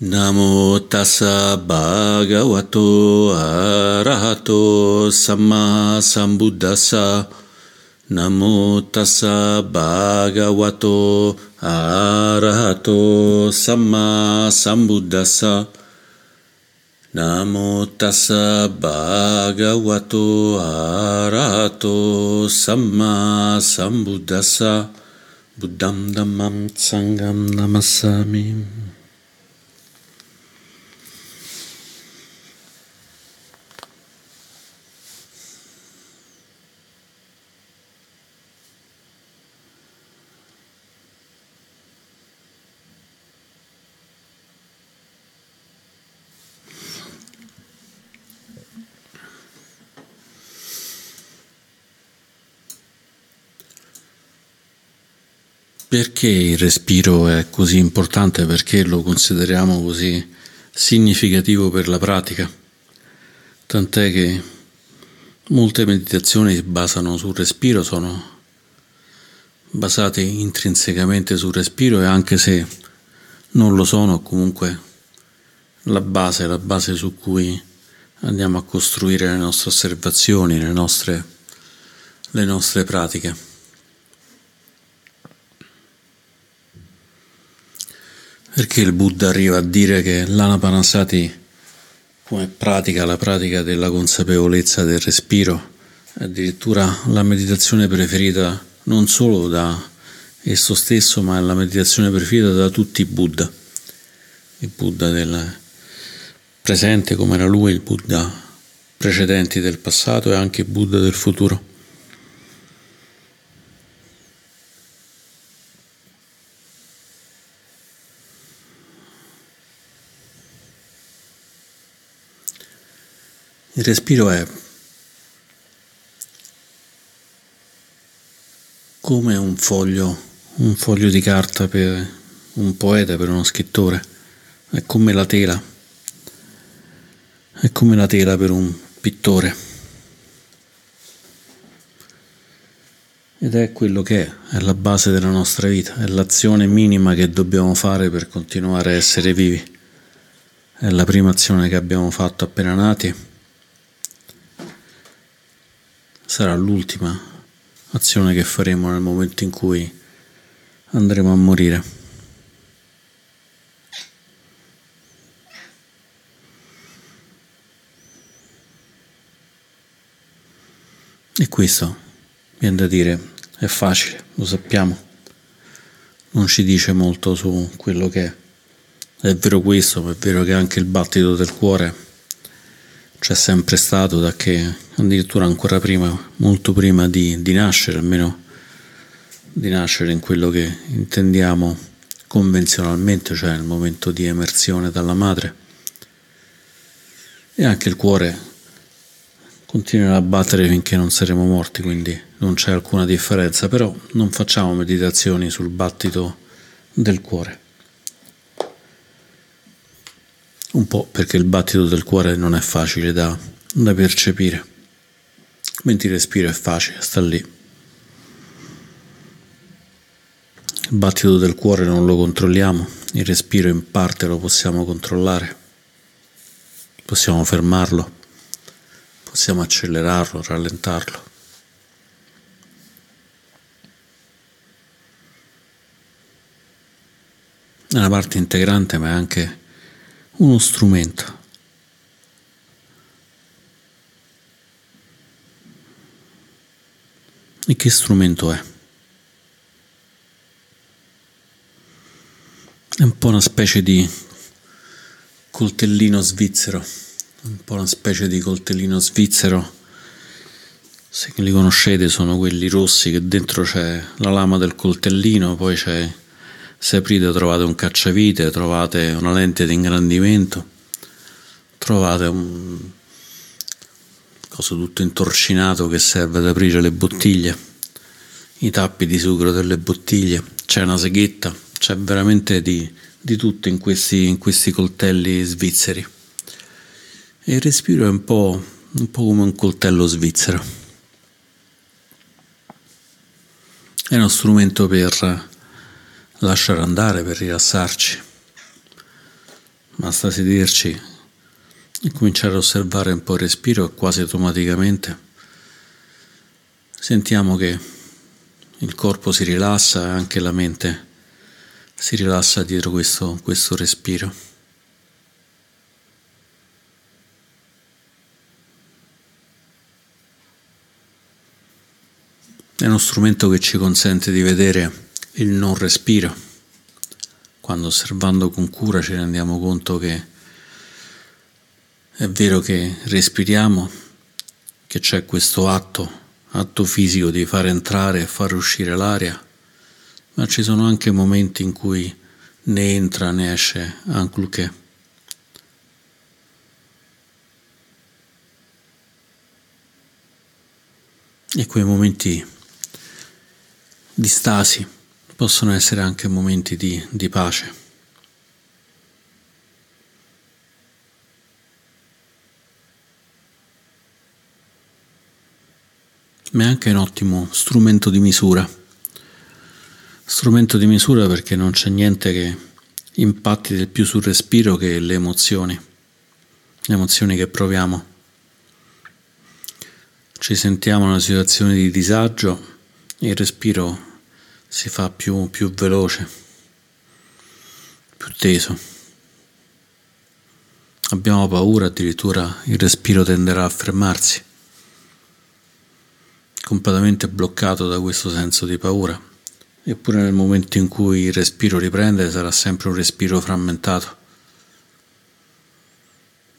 Namo tassa bhagavato arahato samma sambuddhassa. Namo tassa bhagavato arahato samma sambuddhassa. Namo tassa bhagavato arahato samma sambuddhassa. Buddham dhammam sangam namassami Perché il respiro è così importante? Perché lo consideriamo così significativo per la pratica? Tant'è che molte meditazioni si basano sul respiro, sono basate intrinsecamente sul respiro e anche se non lo sono, comunque la base, la base su cui andiamo a costruire le nostre osservazioni, le nostre, le nostre pratiche. Perché il Buddha arriva a dire che l'Anapanasati come pratica, la pratica della consapevolezza del respiro, è addirittura la meditazione preferita non solo da esso stesso, ma è la meditazione preferita da tutti i Buddha. Il Buddha del presente come era lui, il Buddha precedenti del passato e anche il Buddha del futuro. Il respiro è come un foglio, un foglio di carta per un poeta, per uno scrittore, è come la tela, è come la tela per un pittore. Ed è quello che è, è la base della nostra vita, è l'azione minima che dobbiamo fare per continuare a essere vivi. È la prima azione che abbiamo fatto appena nati sarà l'ultima azione che faremo nel momento in cui andremo a morire. E questo, viene da dire, è facile, lo sappiamo, non ci dice molto su quello che è. È vero questo, ma è vero che anche il battito del cuore c'è sempre stato da che addirittura ancora prima, molto prima di, di nascere, almeno di nascere in quello che intendiamo convenzionalmente, cioè nel momento di emersione dalla madre. E anche il cuore continuerà a battere finché non saremo morti, quindi non c'è alcuna differenza, però non facciamo meditazioni sul battito del cuore. Un po' perché il battito del cuore non è facile da, da percepire, mentre il respiro è facile, sta lì. Il battito del cuore non lo controlliamo, il respiro in parte lo possiamo controllare, possiamo fermarlo, possiamo accelerarlo, rallentarlo. È una parte integrante ma è anche uno strumento. E che strumento è? È un po' una specie di coltellino svizzero, un po' una specie di coltellino svizzero. Se li conoscete sono quelli rossi che dentro c'è la lama del coltellino, poi c'è se aprite trovate un cacciavite, trovate una lente di ingrandimento, trovate un coso tutto intorcinato che serve ad aprire le bottiglie, i tappi di sucro delle bottiglie, c'è una seghetta, c'è veramente di, di tutto in questi, in questi coltelli svizzeri. E il respiro è un po', un po' come un coltello svizzero. È uno strumento per lasciare andare, per rilassarci. basta sederci cominciare a osservare un po' il respiro e quasi automaticamente sentiamo che il corpo si rilassa e anche la mente si rilassa dietro questo, questo respiro. È uno strumento che ci consente di vedere il non respiro. Quando osservando con cura ci rendiamo conto che è vero che respiriamo, che c'è questo atto, atto fisico di far entrare e far uscire l'aria, ma ci sono anche momenti in cui né entra né esce anche. E quei momenti di stasi, possono essere anche momenti di, di pace. Ma è anche un ottimo strumento di misura. Strumento di misura perché non c'è niente che impatti del più sul respiro che le emozioni, le emozioni che proviamo. Ci sentiamo in una situazione di disagio, il respiro si fa più, più veloce, più teso. Abbiamo paura, addirittura il respiro tenderà a fermarsi, completamente bloccato da questo senso di paura. Eppure nel momento in cui il respiro riprende sarà sempre un respiro frammentato,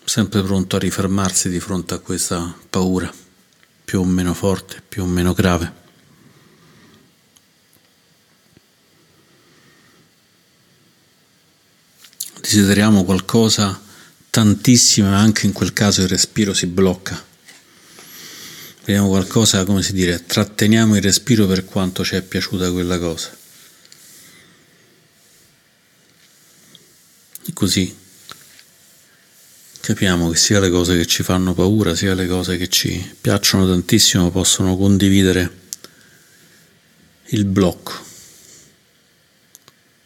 sempre pronto a rifermarsi di fronte a questa paura, più o meno forte, più o meno grave. desideriamo qualcosa tantissimo e anche in quel caso il respiro si blocca. Vediamo qualcosa, come si dire, tratteniamo il respiro per quanto ci è piaciuta quella cosa. E così capiamo che sia le cose che ci fanno paura, sia le cose che ci piacciono tantissimo possono condividere il blocco.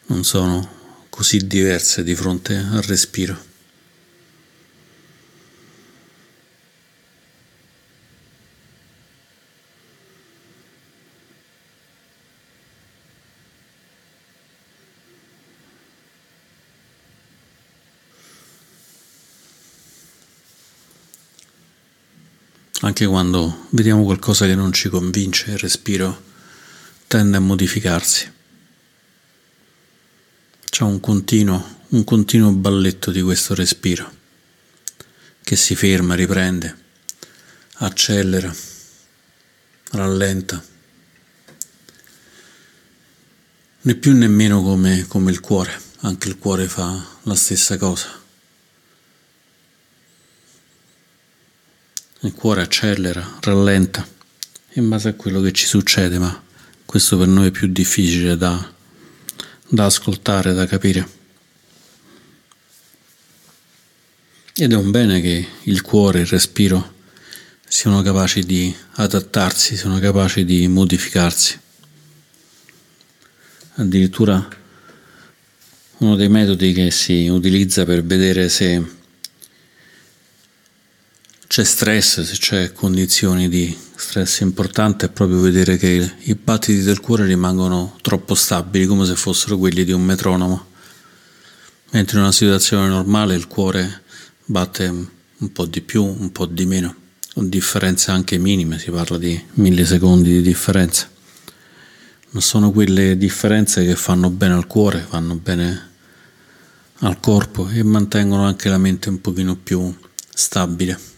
Non sono così diverse di fronte al respiro. Anche quando vediamo qualcosa che non ci convince, il respiro tende a modificarsi. C'è un continuo, un continuo balletto di questo respiro che si ferma, riprende, accelera, rallenta. Né più né meno come, come il cuore, anche il cuore fa la stessa cosa. Il cuore accelera, rallenta in base a quello che ci succede, ma questo per noi è più difficile da, da ascoltare, da capire. Ed è un bene che il cuore, il respiro siano capaci di adattarsi, siano capaci di modificarsi. Addirittura uno dei metodi che si utilizza per vedere se c'è stress, se c'è condizioni di stress importante è proprio vedere che i battiti del cuore rimangono troppo stabili, come se fossero quelli di un metronomo, mentre in una situazione normale il cuore batte un po' di più, un po' di meno, con differenze anche minime, si parla di millisecondi di differenza. Ma sono quelle differenze che fanno bene al cuore, fanno bene al corpo e mantengono anche la mente un pochino più stabile.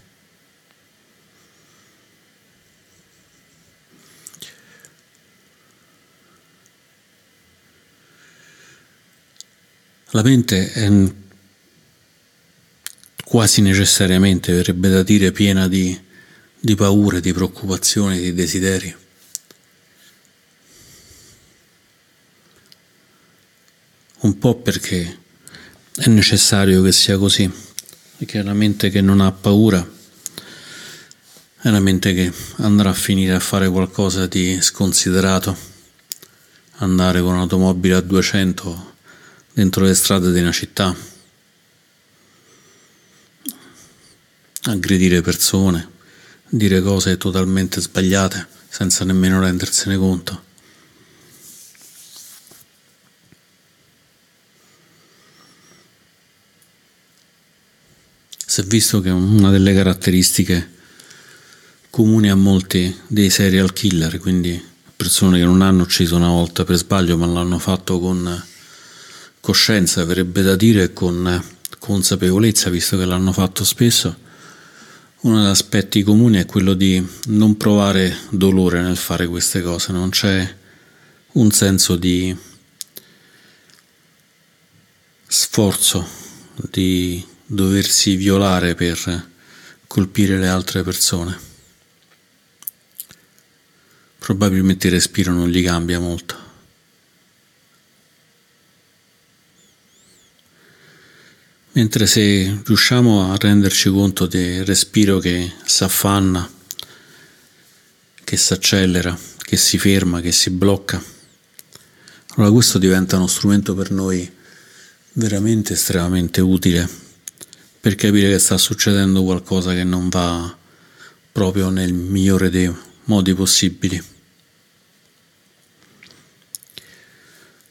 La mente è quasi necessariamente, verrebbe da dire, piena di, di paure, di preoccupazioni, di desideri. Un po' perché è necessario che sia così, perché la mente che non ha paura è una mente che andrà a finire a fare qualcosa di sconsiderato, andare con un'automobile a 200 dentro le strade di una città, aggredire persone, dire cose totalmente sbagliate senza nemmeno rendersene conto. Si è visto che una delle caratteristiche comuni a molti dei serial killer, quindi persone che non hanno ucciso una volta per sbaglio ma l'hanno fatto con coscienza, avrebbe da dire, con consapevolezza, visto che l'hanno fatto spesso, uno degli aspetti comuni è quello di non provare dolore nel fare queste cose, non c'è un senso di sforzo, di doversi violare per colpire le altre persone. Probabilmente il respiro non gli cambia molto. Mentre se riusciamo a renderci conto del respiro che si affanna, che si accelera, che si ferma, che si blocca, allora questo diventa uno strumento per noi veramente estremamente utile per capire che sta succedendo qualcosa che non va proprio nel migliore dei modi possibili.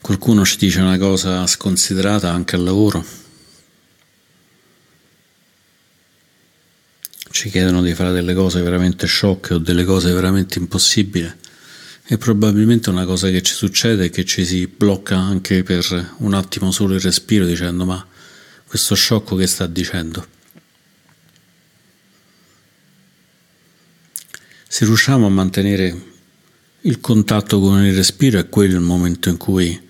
Qualcuno ci dice una cosa sconsiderata anche al lavoro ci chiedono di fare delle cose veramente sciocche o delle cose veramente impossibili e probabilmente una cosa che ci succede è che ci si blocca anche per un attimo solo il respiro dicendo ma questo sciocco che sta dicendo. Se riusciamo a mantenere il contatto con il respiro è quello il momento in cui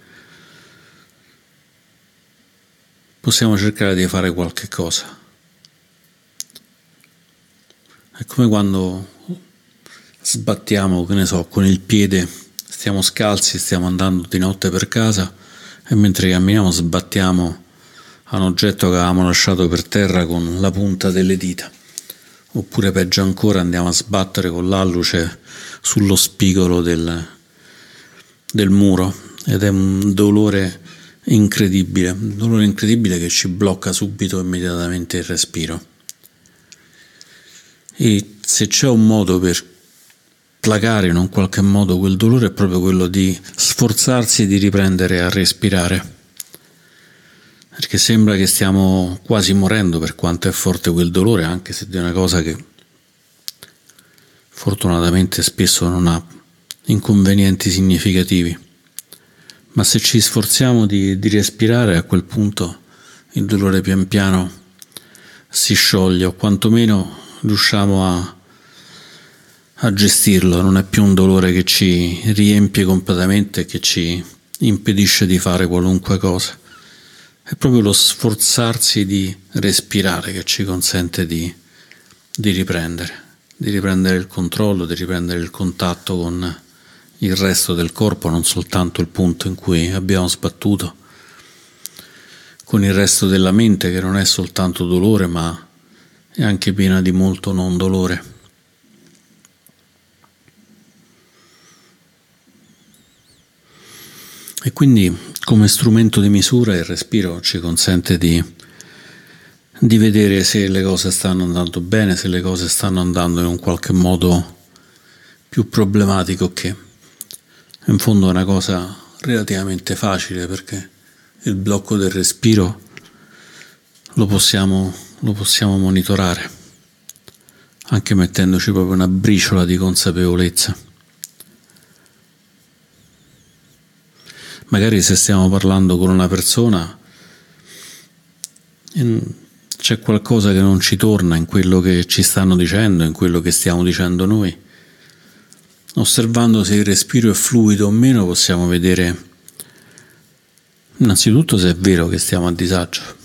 possiamo cercare di fare qualche cosa. È come quando sbattiamo, che ne so, con il piede, stiamo scalzi, stiamo andando di notte per casa e mentre camminiamo sbattiamo a un oggetto che avevamo lasciato per terra con la punta delle dita. Oppure peggio ancora andiamo a sbattere con l'alluce sullo spigolo del, del muro ed è un dolore incredibile, un dolore incredibile che ci blocca subito immediatamente il respiro. E se c'è un modo per placare in un qualche modo quel dolore è proprio quello di sforzarsi di riprendere a respirare. Perché sembra che stiamo quasi morendo per quanto è forte quel dolore, anche se è una cosa che fortunatamente spesso non ha inconvenienti significativi. Ma se ci sforziamo di, di respirare, a quel punto il dolore pian piano si scioglie o quantomeno riusciamo a, a gestirlo, non è più un dolore che ci riempie completamente e che ci impedisce di fare qualunque cosa. È proprio lo sforzarsi di respirare che ci consente di, di riprendere, di riprendere il controllo, di riprendere il contatto con il resto del corpo, non soltanto il punto in cui abbiamo sbattuto, con il resto della mente che non è soltanto dolore ma e anche piena di molto non dolore. E quindi come strumento di misura il respiro ci consente di, di vedere se le cose stanno andando bene, se le cose stanno andando in un qualche modo più problematico che in fondo è una cosa relativamente facile perché il blocco del respiro lo possiamo lo possiamo monitorare, anche mettendoci proprio una briciola di consapevolezza. Magari se stiamo parlando con una persona c'è qualcosa che non ci torna in quello che ci stanno dicendo, in quello che stiamo dicendo noi. Osservando se il respiro è fluido o meno possiamo vedere innanzitutto se è vero che stiamo a disagio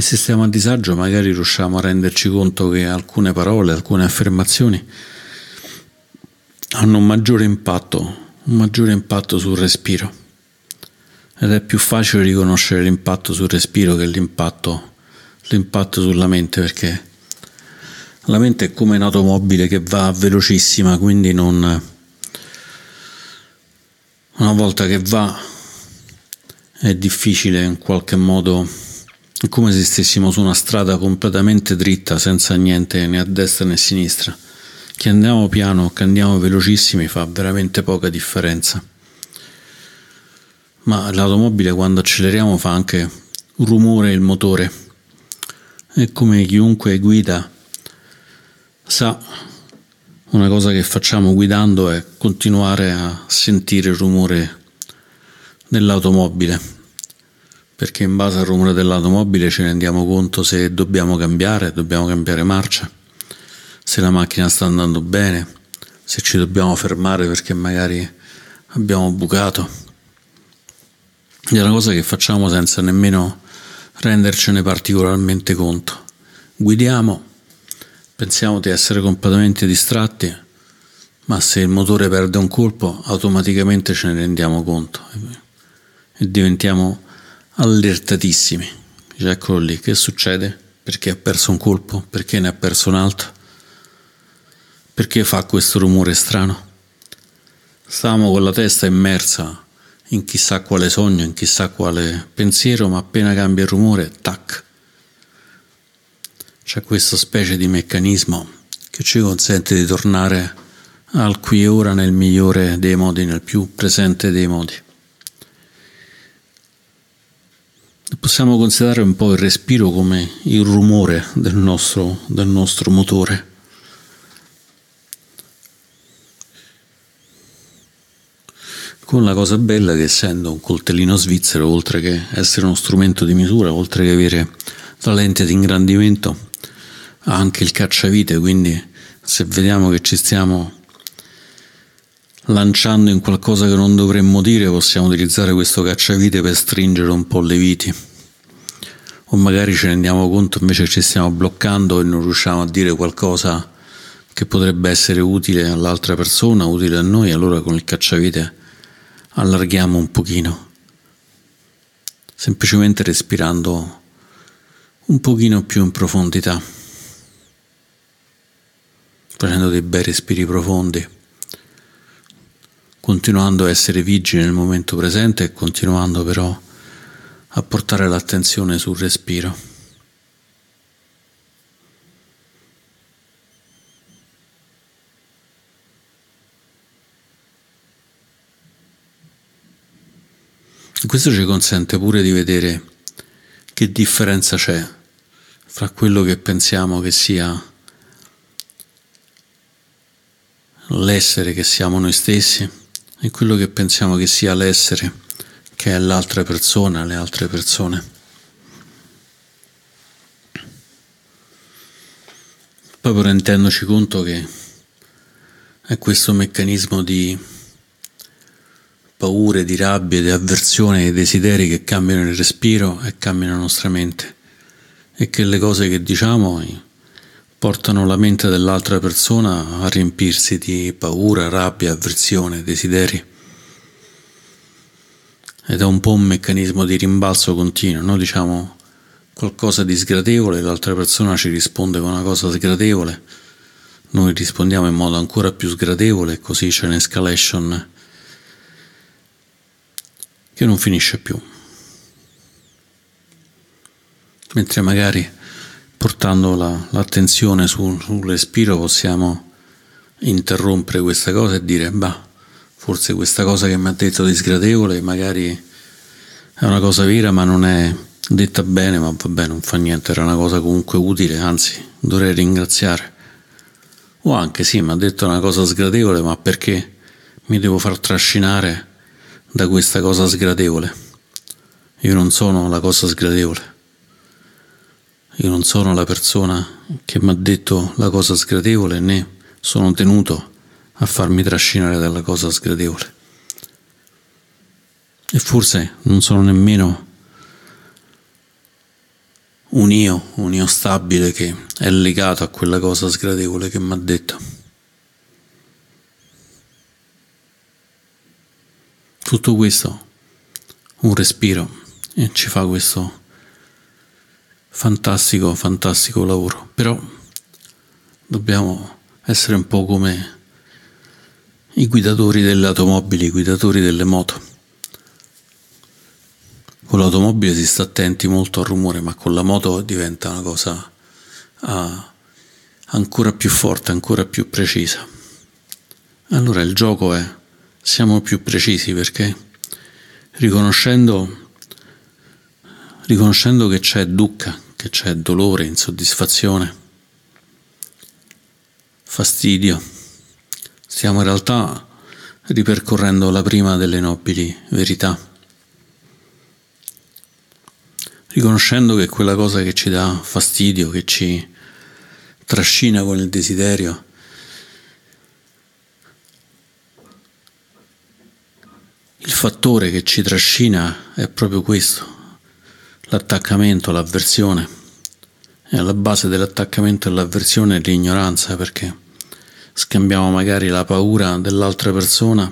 se stiamo a disagio magari riusciamo a renderci conto che alcune parole, alcune affermazioni hanno un maggiore impatto, un maggiore impatto sul respiro. Ed è più facile riconoscere l'impatto sul respiro che l'impatto, l'impatto sulla mente, perché la mente è come un'automobile che va velocissima, quindi non... Una volta che va è difficile in qualche modo È come se stessimo su una strada completamente dritta, senza niente né a destra né a sinistra. Che andiamo piano o che andiamo velocissimi fa veramente poca differenza. Ma l'automobile quando acceleriamo fa anche rumore il motore. E come chiunque guida sa, una cosa che facciamo guidando è continuare a sentire il rumore dell'automobile perché in base al rumore dell'automobile ci rendiamo conto se dobbiamo cambiare, dobbiamo cambiare marcia, se la macchina sta andando bene, se ci dobbiamo fermare perché magari abbiamo bucato. È una cosa che facciamo senza nemmeno rendercene particolarmente conto. Guidiamo, pensiamo di essere completamente distratti, ma se il motore perde un colpo automaticamente ce ne rendiamo conto e diventiamo allertatissimi. Eccolo lì, che succede? Perché ha perso un colpo? Perché ne ha perso un altro? Perché fa questo rumore strano? Stavamo con la testa immersa in chissà quale sogno, in chissà quale pensiero, ma appena cambia il rumore, tac. C'è questa specie di meccanismo che ci consente di tornare al qui e ora nel migliore dei modi, nel più presente dei modi. Possiamo considerare un po' il respiro come il rumore del nostro, del nostro motore. Con la cosa bella che essendo un coltellino svizzero, oltre che essere uno strumento di misura, oltre che avere la lente di ingrandimento, ha anche il cacciavite, quindi se vediamo che ci stiamo lanciando in qualcosa che non dovremmo dire, possiamo utilizzare questo cacciavite per stringere un po' le viti. O magari ci rendiamo conto invece che ci stiamo bloccando e non riusciamo a dire qualcosa che potrebbe essere utile all'altra persona, utile a noi, allora con il cacciavite allarghiamo un pochino, semplicemente respirando un pochino più in profondità, facendo dei bei respiri profondi continuando a essere vigili nel momento presente e continuando però a portare l'attenzione sul respiro. Questo ci consente pure di vedere che differenza c'è fra quello che pensiamo che sia l'essere che siamo noi stessi è quello che pensiamo che sia l'essere, che è l'altra persona, le altre persone. Poi rendendoci conto che è questo meccanismo di paure, di rabbia, di avversione, di desideri che cambiano il respiro e cambiano la nostra mente e che le cose che diciamo portano la mente dell'altra persona a riempirsi di paura, rabbia, avversione, desideri. Ed è un po' un meccanismo di rimbalzo continuo, noi diciamo qualcosa di sgradevole, l'altra persona ci risponde con una cosa sgradevole, noi rispondiamo in modo ancora più sgradevole così c'è un'escalation che non finisce più. Mentre magari portando la, l'attenzione sul, sul respiro possiamo interrompere questa cosa e dire, bah, forse questa cosa che mi ha detto di sgradevole magari è una cosa vera ma non è detta bene, ma vabbè, non fa niente, era una cosa comunque utile, anzi dovrei ringraziare. O anche sì, mi ha detto una cosa sgradevole, ma perché mi devo far trascinare da questa cosa sgradevole? Io non sono la cosa sgradevole. Io non sono la persona che mi ha detto la cosa sgradevole né sono tenuto a farmi trascinare dalla cosa sgradevole. E forse non sono nemmeno un io, un io stabile che è legato a quella cosa sgradevole che mi ha detto. Tutto questo, un respiro, e ci fa questo fantastico, fantastico lavoro, però dobbiamo essere un po' come i guidatori delle automobili, i guidatori delle moto. con l'automobile si sta attenti molto al rumore, ma con la moto diventa una cosa ah, ancora più forte, ancora più precisa. Allora il gioco è siamo più precisi perché riconoscendo, riconoscendo che c'è dukkha, che c'è dolore, insoddisfazione, fastidio, stiamo in realtà ripercorrendo la prima delle nobili verità, riconoscendo che quella cosa che ci dà fastidio, che ci trascina con il desiderio, il fattore che ci trascina è proprio questo, l'attaccamento, l'avversione. E alla base dell'attaccamento e l'avversione è l'ignoranza, perché scambiamo magari la paura dell'altra persona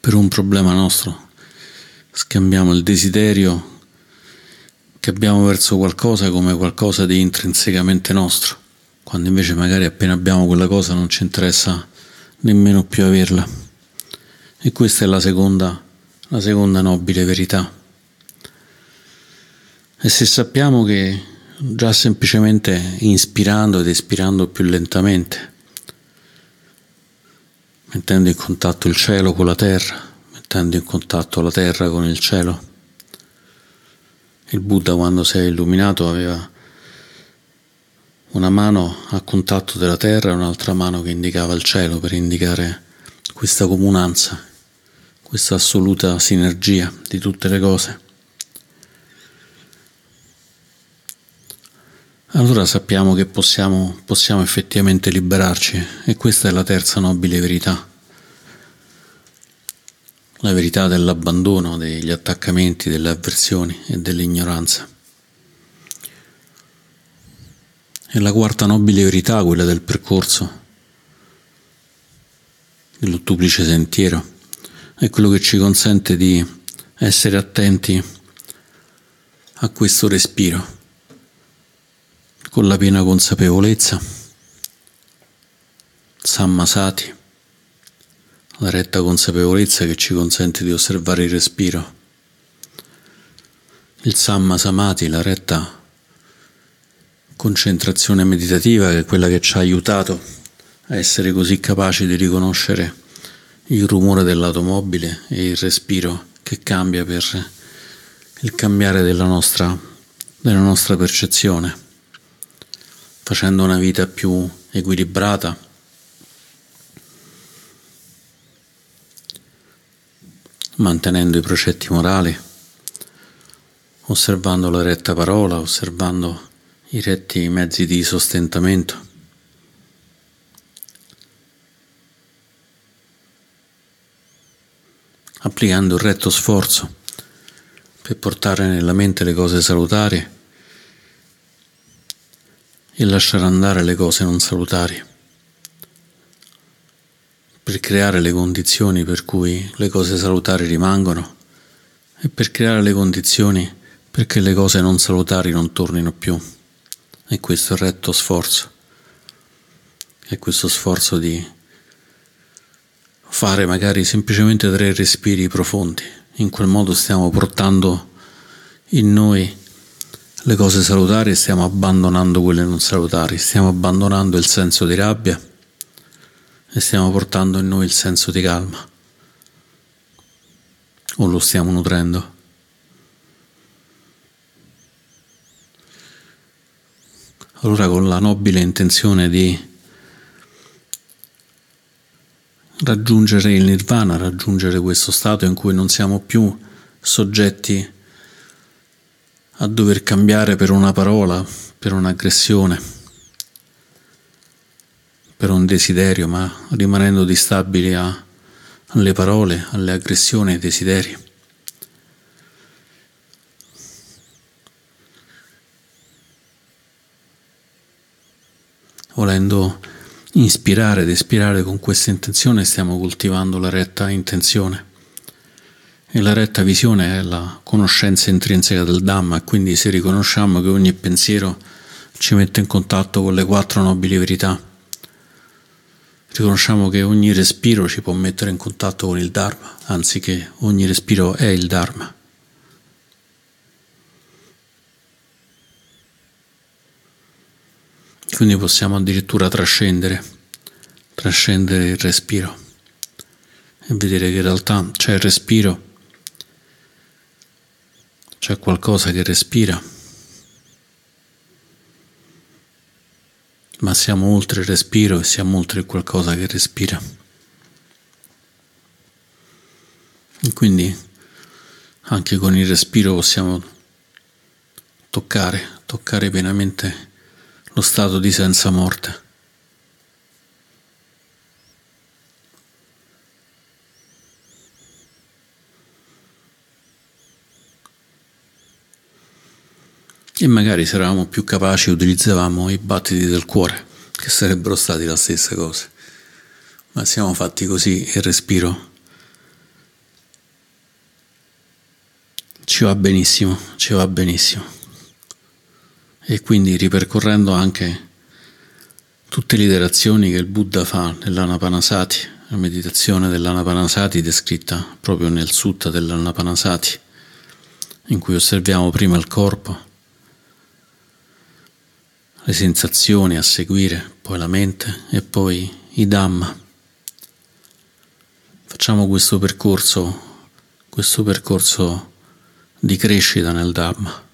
per un problema nostro, scambiamo il desiderio che abbiamo verso qualcosa come qualcosa di intrinsecamente nostro, quando invece magari appena abbiamo quella cosa non ci interessa nemmeno più averla. E questa è la seconda, la seconda nobile verità. E se sappiamo che già semplicemente inspirando ed espirando più lentamente, mettendo in contatto il cielo con la terra, mettendo in contatto la terra con il cielo, il Buddha quando si è illuminato aveva una mano a contatto della terra e un'altra mano che indicava il cielo per indicare questa comunanza, questa assoluta sinergia di tutte le cose. Allora sappiamo che possiamo, possiamo effettivamente liberarci e questa è la terza nobile verità la verità dell'abbandono, degli attaccamenti, delle avversioni e dell'ignoranza. E la quarta nobile verità, quella del percorso, dell'ottuplice sentiero, è quello che ci consente di essere attenti a questo respiro, con la piena consapevolezza, sammasati, la retta consapevolezza che ci consente di osservare il respiro. Il Samma Samadhi, la retta concentrazione meditativa, che è quella che ci ha aiutato a essere così capaci di riconoscere il rumore dell'automobile e il respiro che cambia per il cambiare della nostra, della nostra percezione, facendo una vita più equilibrata mantenendo i precetti morali, osservando la retta parola, osservando i retti mezzi di sostentamento. applicando il retto sforzo per portare nella mente le cose salutari e lasciare andare le cose non salutari per creare le condizioni per cui le cose salutari rimangono e per creare le condizioni perché le cose non salutari non tornino più. E questo è il retto sforzo. È questo sforzo di fare magari semplicemente tre respiri profondi. In quel modo stiamo portando in noi le cose salutari e stiamo abbandonando quelle non salutari. Stiamo abbandonando il senso di rabbia e stiamo portando in noi il senso di calma o lo stiamo nutrendo? Allora con la nobile intenzione di raggiungere il nirvana, raggiungere questo stato in cui non siamo più soggetti a dover cambiare per una parola, per un'aggressione per un desiderio, ma rimanendo distabili a, alle parole, alle aggressioni ai desideri. Volendo ispirare ed espirare con questa intenzione stiamo coltivando la retta intenzione. E la retta visione è la conoscenza intrinseca del Dhamma quindi se riconosciamo che ogni pensiero ci mette in contatto con le quattro nobili verità, riconosciamo che ogni respiro ci può mettere in contatto con il Dharma, anziché ogni respiro è il Dharma. Quindi possiamo addirittura trascendere, trascendere il respiro e vedere che in realtà c'è il respiro c'è qualcosa che respira, ma siamo oltre il respiro e siamo oltre qualcosa che respira. E quindi anche con il respiro possiamo toccare, toccare pienamente lo stato di senza morte. E magari se eravamo più capaci utilizzavamo i battiti del cuore, che sarebbero stati la stessa cosa. Ma siamo fatti così il respiro ci va benissimo, ci va benissimo e quindi ripercorrendo anche tutte le iterazioni che il Buddha fa nell'Anapanasati, la meditazione dell'Anapanasati descritta proprio nel sutta dell'Anapanasati, in cui osserviamo prima il corpo, le sensazioni a seguire, poi la mente e poi i Dhamma. Facciamo questo percorso, questo percorso di crescita nel Dhamma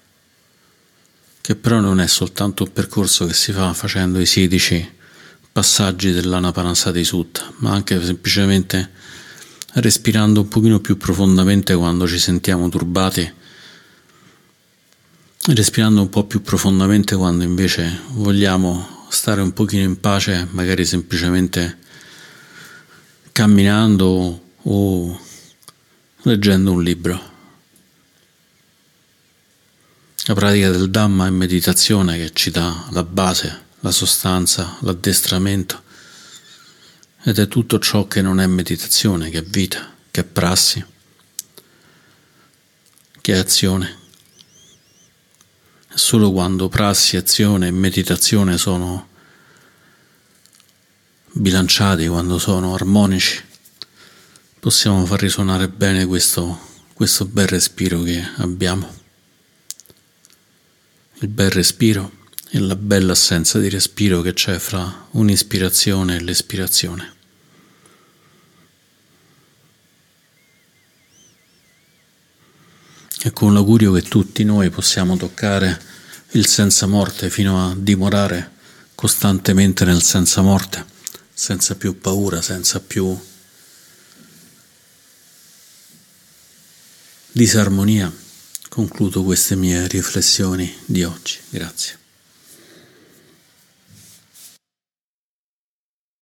che però non è soltanto un percorso che si fa facendo i 16 passaggi dell'Anapanasati Sutta, ma anche semplicemente respirando un pochino più profondamente quando ci sentiamo turbati, respirando un po' più profondamente quando invece vogliamo stare un pochino in pace, magari semplicemente camminando o leggendo un libro. La pratica del Dhamma è meditazione che ci dà la base, la sostanza, l'addestramento ed è tutto ciò che non è meditazione, che è vita, che è prassi, che è azione. Solo quando prassi, azione e meditazione sono bilanciati, quando sono armonici, possiamo far risuonare bene questo, questo bel respiro che abbiamo il bel respiro e la bella assenza di respiro che c'è fra un'ispirazione e l'espirazione. E con l'augurio che tutti noi possiamo toccare il senza morte fino a dimorare costantemente nel senza morte, senza più paura, senza più disarmonia concludo queste mie riflessioni di oggi. Grazie.